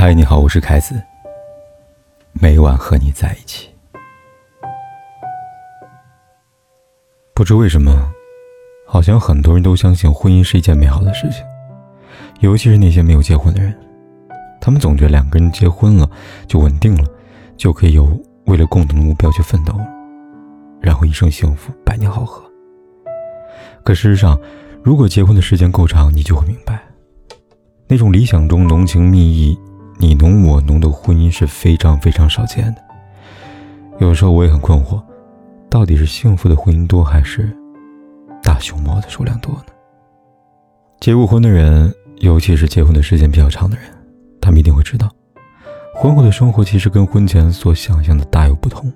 嗨，你好，我是凯子。每晚和你在一起。不知为什么，好像很多人都相信婚姻是一件美好的事情，尤其是那些没有结婚的人，他们总觉得两个人结婚了就稳定了，就可以有为了共同的目标去奋斗了，然后一生幸福，百年好合。可事实上，如果结婚的时间够长，你就会明白，那种理想中浓情蜜意。你侬我侬的婚姻是非常非常少见的。有时候我也很困惑，到底是幸福的婚姻多，还是大熊猫的数量多呢？结过婚的人，尤其是结婚的时间比较长的人，他们一定会知道，婚后的生活其实跟婚前所想象的大有不同，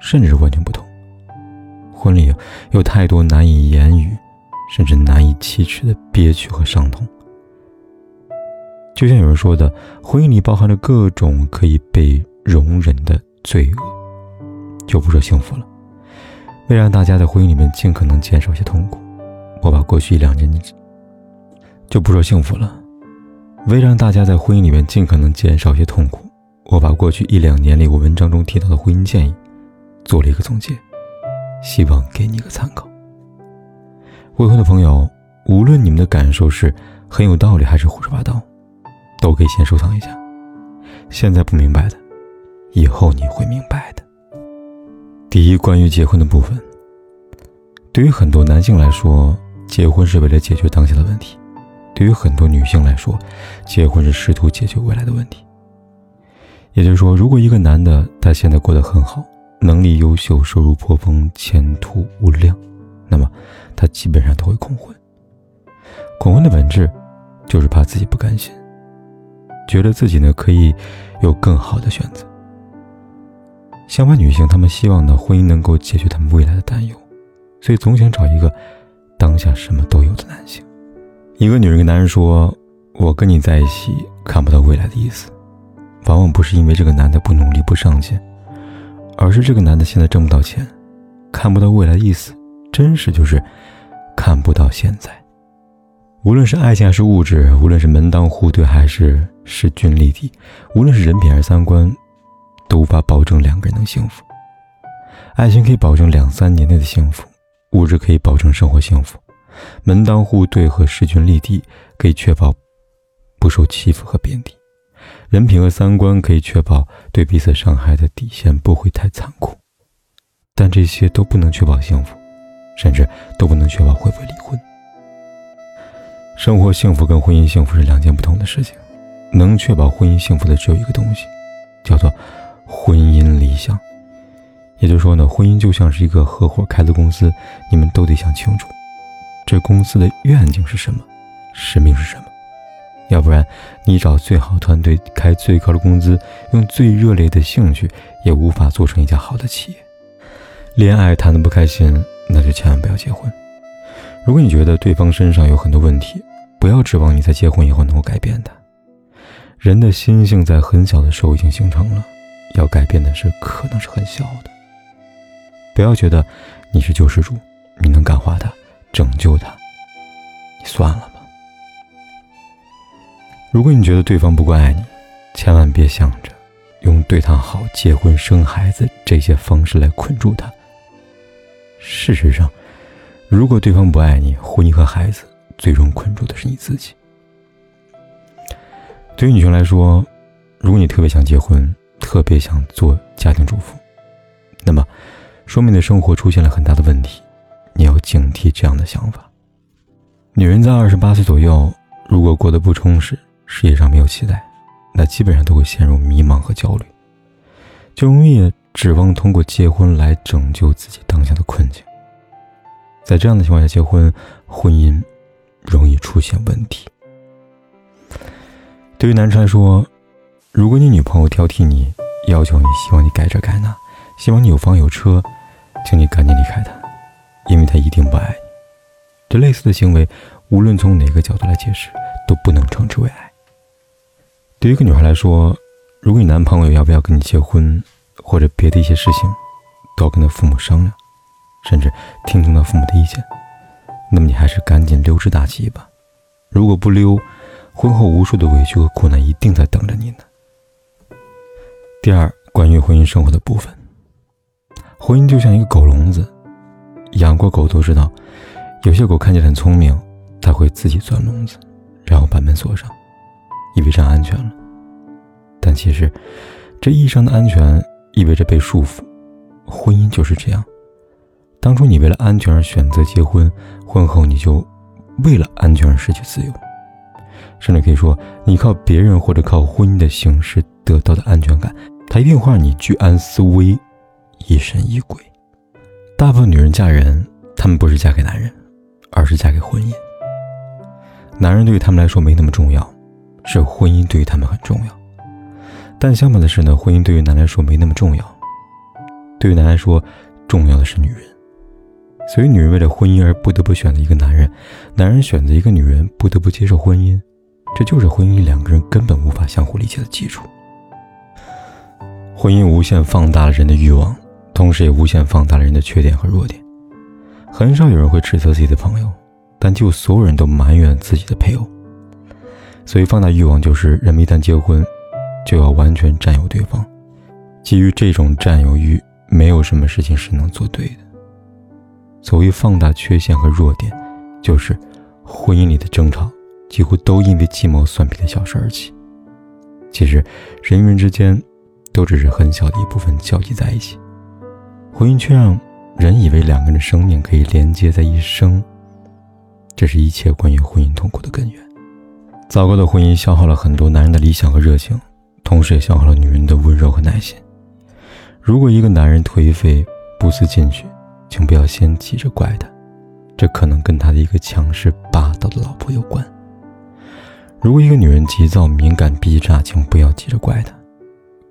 甚至是完全不同。婚礼有太多难以言语，甚至难以启齿的憋屈和伤痛。就像有人说的，婚姻里包含着各种可以被容忍的罪恶，就不说幸福了。为让大家在婚姻里面尽可能减少一些痛苦，我把过去一两年就不说幸福了。为让大家在婚姻里面尽可能减少一些痛苦，我把过去一两年里我文章中提到的婚姻建议做了一个总结，希望给你一个参考。未婚的朋友，无论你们的感受是很有道理还是胡说八道。都可以先收藏一下。现在不明白的，以后你会明白的。第一，关于结婚的部分，对于很多男性来说，结婚是为了解决当下的问题；对于很多女性来说，结婚是试图解决未来的问题。也就是说，如果一个男的他现在过得很好，能力优秀，收入颇丰，前途无量，那么他基本上都会恐婚。恐婚的本质，就是怕自己不甘心。觉得自己呢可以有更好的选择。相反，女性她们希望呢婚姻能够解决她们未来的担忧，所以总想找一个当下什么都有的男性。一个女人跟男人说：“我跟你在一起看不到未来的意思，往往不是因为这个男的不努力不上进，而是这个男的现在挣不到钱，看不到未来的意思，真实就是看不到现在。”无论是爱情还是物质，无论是门当户对还是势均力敌，无论是人品还是三观，都无法保证两个人能幸福。爱情可以保证两三年内的幸福，物质可以保证生活幸福，门当户对和势均力敌可以确保不受欺负和贬低，人品和三观可以确保对彼此伤害的底线不会太残酷。但这些都不能确保幸福，甚至都不能确保会不会离婚。生活幸福跟婚姻幸福是两件不同的事情，能确保婚姻幸福的只有一个东西，叫做婚姻理想。也就是说呢，婚姻就像是一个合伙开的公司，你们都得想清楚，这公司的愿景是什么，使命是什么。要不然，你找最好团队，开最高的工资，用最热烈的兴趣，也无法做成一家好的企业。恋爱谈得不开心，那就千万不要结婚。如果你觉得对方身上有很多问题，不要指望你在结婚以后能够改变他。人的心性在很小的时候已经形成了，要改变的是可能是很小的。不要觉得你是救世主，你能感化他、拯救他，你算了吧。如果你觉得对方不够爱你，千万别想着用对他好、结婚、生孩子这些方式来困住他。事实上，如果对方不爱你，婚姻和孩子最终困住的是你自己。对于女生来说，如果你特别想结婚，特别想做家庭主妇，那么说明你的生活出现了很大的问题，你要警惕这样的想法。女人在二十八岁左右，如果过得不充实，事业上没有期待，那基本上都会陷入迷茫和焦虑，就容易指望通过结婚来拯救自己当下的困境。在这样的情况下结婚，婚姻容易出现问题。对于男生来说，如果你女朋友挑剔你，要求你，希望你改这改那，希望你有房有车，请你赶紧离开她，因为她一定不爱你。这类似的行为，无论从哪个角度来解释，都不能称之为爱。对于一个女孩来说，如果你男朋友要不要跟你结婚，或者别的一些事情，都要跟他父母商量。甚至听从他父母的意见，那么你还是赶紧溜之大吉吧。如果不溜，婚后无数的委屈和苦难一定在等着你呢。第二，关于婚姻生活的部分，婚姻就像一个狗笼子，养过狗都知道，有些狗看起来很聪明，它会自己钻笼子，然后把门锁上，以为这样安全了。但其实，这一生的安全意味着被束缚。婚姻就是这样，当初你为了安全而选择结婚，婚后你就为了安全而失去自由。甚至可以说，你靠别人或者靠婚姻的形式得到的安全感，它一定会让你居安思危，疑神疑鬼。大部分女人嫁人，她们不是嫁给男人，而是嫁给婚姻。男人对于他们来说没那么重要，是婚姻对于他们很重要。但相反的是呢，婚姻对于男来说没那么重要，对于男来说，重要的是女人。所以，女人为了婚姻而不得不选择一个男人，男人选择一个女人不得不接受婚姻，这就是婚姻里两个人根本无法相互理解的基础。婚姻无限放大了人的欲望，同时也无限放大了人的缺点和弱点。很少有人会指责自己的朋友，但几乎所有人都埋怨自己的配偶。所以，放大欲望就是人们一旦结婚，就要完全占有对方。基于这种占有欲，没有什么事情是能做对的。所谓放大缺陷和弱点，就是婚姻里的争吵几乎都因为鸡毛蒜皮的小事而起。其实，人与人之间都只是很小的一部分交集在一起，婚姻却让人以为两个人的生命可以连接在一生。这是一切关于婚姻痛苦的根源。糟糕的婚姻消耗了很多男人的理想和热情，同时也消耗了女人的温柔和耐心。如果一个男人颓废、不思进取，请不要先急着怪他，这可能跟他的一个强势霸道的老婆有关。如果一个女人急躁、敏感、逼炸，请不要急着怪她，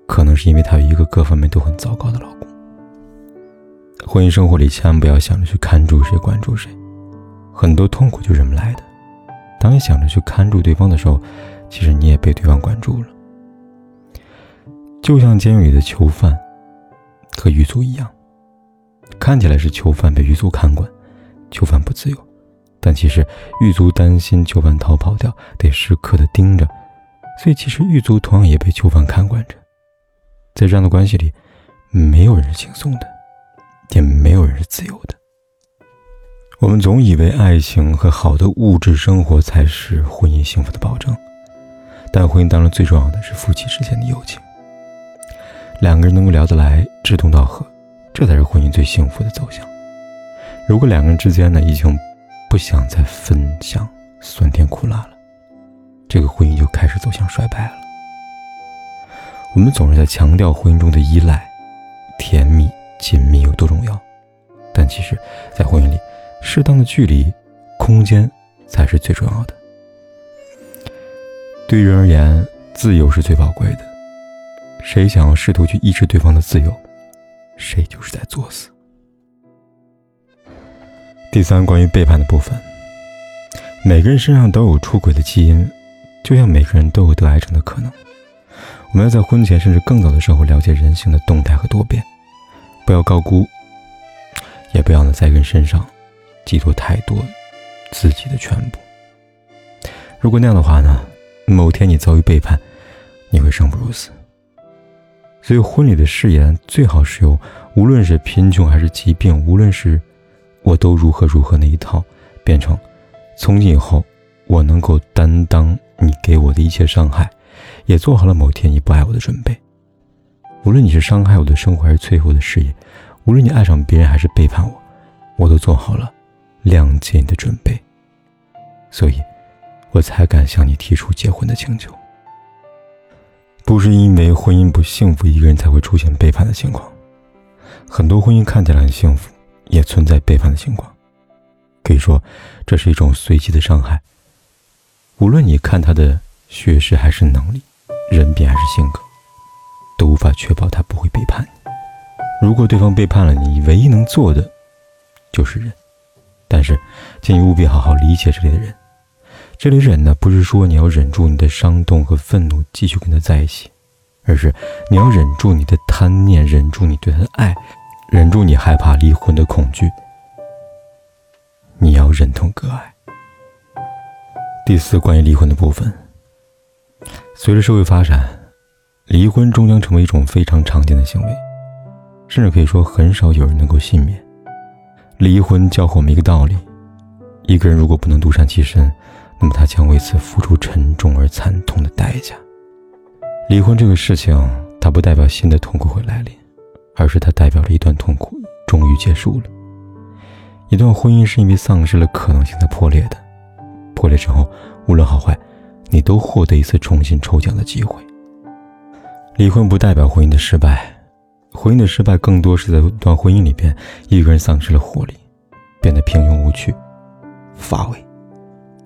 可能是因为她有一个各方面都很糟糕的老公。婚姻生活里，千万不要想着去看住谁、管住谁，很多痛苦就这么来的。当你想着去看住对方的时候，其实你也被对方管住了。就像监狱里的囚犯和狱卒一样。看起来是囚犯被狱卒看管，囚犯不自由，但其实狱卒担心囚犯逃跑掉，得时刻的盯着，所以其实狱卒同样也被囚犯看管着。在这样的关系里，没有人是轻松的，也没有人是自由的。我们总以为爱情和好的物质生活才是婚姻幸福的保证，但婚姻当中最重要的是夫妻之间的友情，两个人能够聊得来，志同道合。这才是婚姻最幸福的走向。如果两个人之间呢，已经不想再分享酸甜苦辣了，这个婚姻就开始走向衰败了。我们总是在强调婚姻中的依赖、甜蜜、紧密有多重要，但其实，在婚姻里，适当的距离、空间才是最重要的。对于人而言，自由是最宝贵的。谁想要试图去抑制对方的自由？谁就是在作死。第三，关于背叛的部分，每个人身上都有出轨的基因，就像每个人都有得癌症的可能。我们要在婚前甚至更早的时候了解人性的动态和多变，不要高估，也不要呢在人身上寄托太多自己的全部。如果那样的话呢，某天你遭遇背叛，你会生不如死。所以，婚礼的誓言最好是由无论是贫穷还是疾病，无论是我都如何如何那一套，变成从今以后我能够担当你给我的一切伤害，也做好了某天你不爱我的准备。无论你是伤害我的生活还是摧毁我的事业，无论你爱上别人还是背叛我，我都做好了谅解你的准备。所以，我才敢向你提出结婚的请求。不是因为婚姻不幸福，一个人才会出现背叛的情况。很多婚姻看起来很幸福，也存在背叛的情况。可以说，这是一种随机的伤害。无论你看他的学识还是能力，人品还是性格，都无法确保他不会背叛你。如果对方背叛了你，唯一能做的就是忍。但是，请你务必好好理解这里的人。这里忍呢，不是说你要忍住你的伤痛和愤怒，继续跟他在一起，而是你要忍住你的贪念，忍住你对他的爱，忍住你害怕离婚的恐惧。你要忍痛割爱。第四，关于离婚的部分，随着社会发展，离婚终将成为一种非常常见的行为，甚至可以说很少有人能够幸免。离婚教会我们一个道理：一个人如果不能独善其身，那么他将为此付出沉重而惨痛的代价。离婚这个事情，它不代表新的痛苦会来临，而是它代表着一段痛苦终于结束了。一段婚姻是因为丧失了可能性才破裂的，破裂之后，无论好坏。你都获得一次重新抽奖的机会。离婚不代表婚姻的失败，婚姻的失败更多是在一段婚姻里边，一个人丧失了活力，变得平庸无趣、乏味。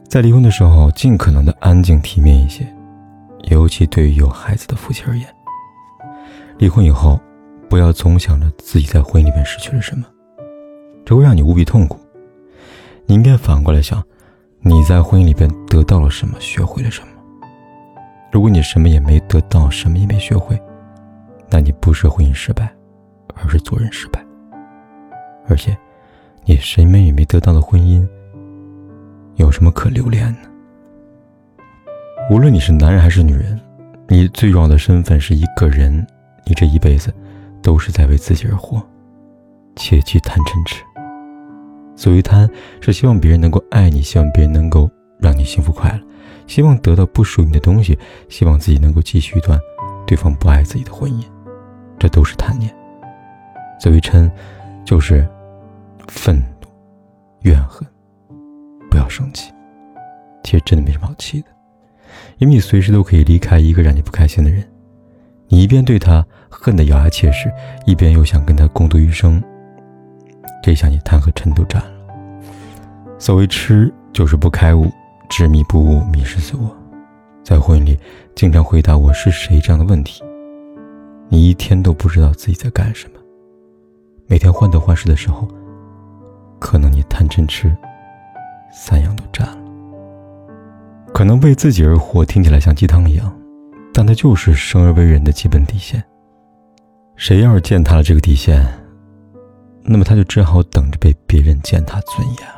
在离婚的时候，尽可能的安静体面一些，尤其对于有孩子的夫妻而言。离婚以后，不要总想着自己在婚姻里面失去了什么，这会让你无比痛苦。你应该反过来想。你在婚姻里边得到了什么？学会了什么？如果你什么也没得到，什么也没学会，那你不是婚姻失败，而是做人失败。而且，你什么也没得到的婚姻，有什么可留恋呢？无论你是男人还是女人，你最重要的身份是一个人，你这一辈子都是在为自己而活，切忌贪嗔痴。所谓贪，是希望别人能够爱你，希望别人能够让你幸福快乐，希望得到不属于你的东西，希望自己能够继续一段对方不爱自己的婚姻，这都是贪念。所谓嗔，就是愤怒、怨恨。不要生气，其实真的没什么好气的，因为你随时都可以离开一个让你不开心的人，你一边对他恨得咬牙切齿，一边又想跟他共度余生。这下你贪和嗔都占了。所谓痴，就是不开悟，执迷不悟，迷失自我。在婚姻里，经常回答“我是谁”这样的问题，你一天都不知道自己在干什么。每天患得患失的时候，可能你贪嗔痴三样都占了。可能为自己而活听起来像鸡汤一样，但他就是生而为人的基本底线。谁要是践踏了这个底线，那么他就只好等着被别人践踏尊严。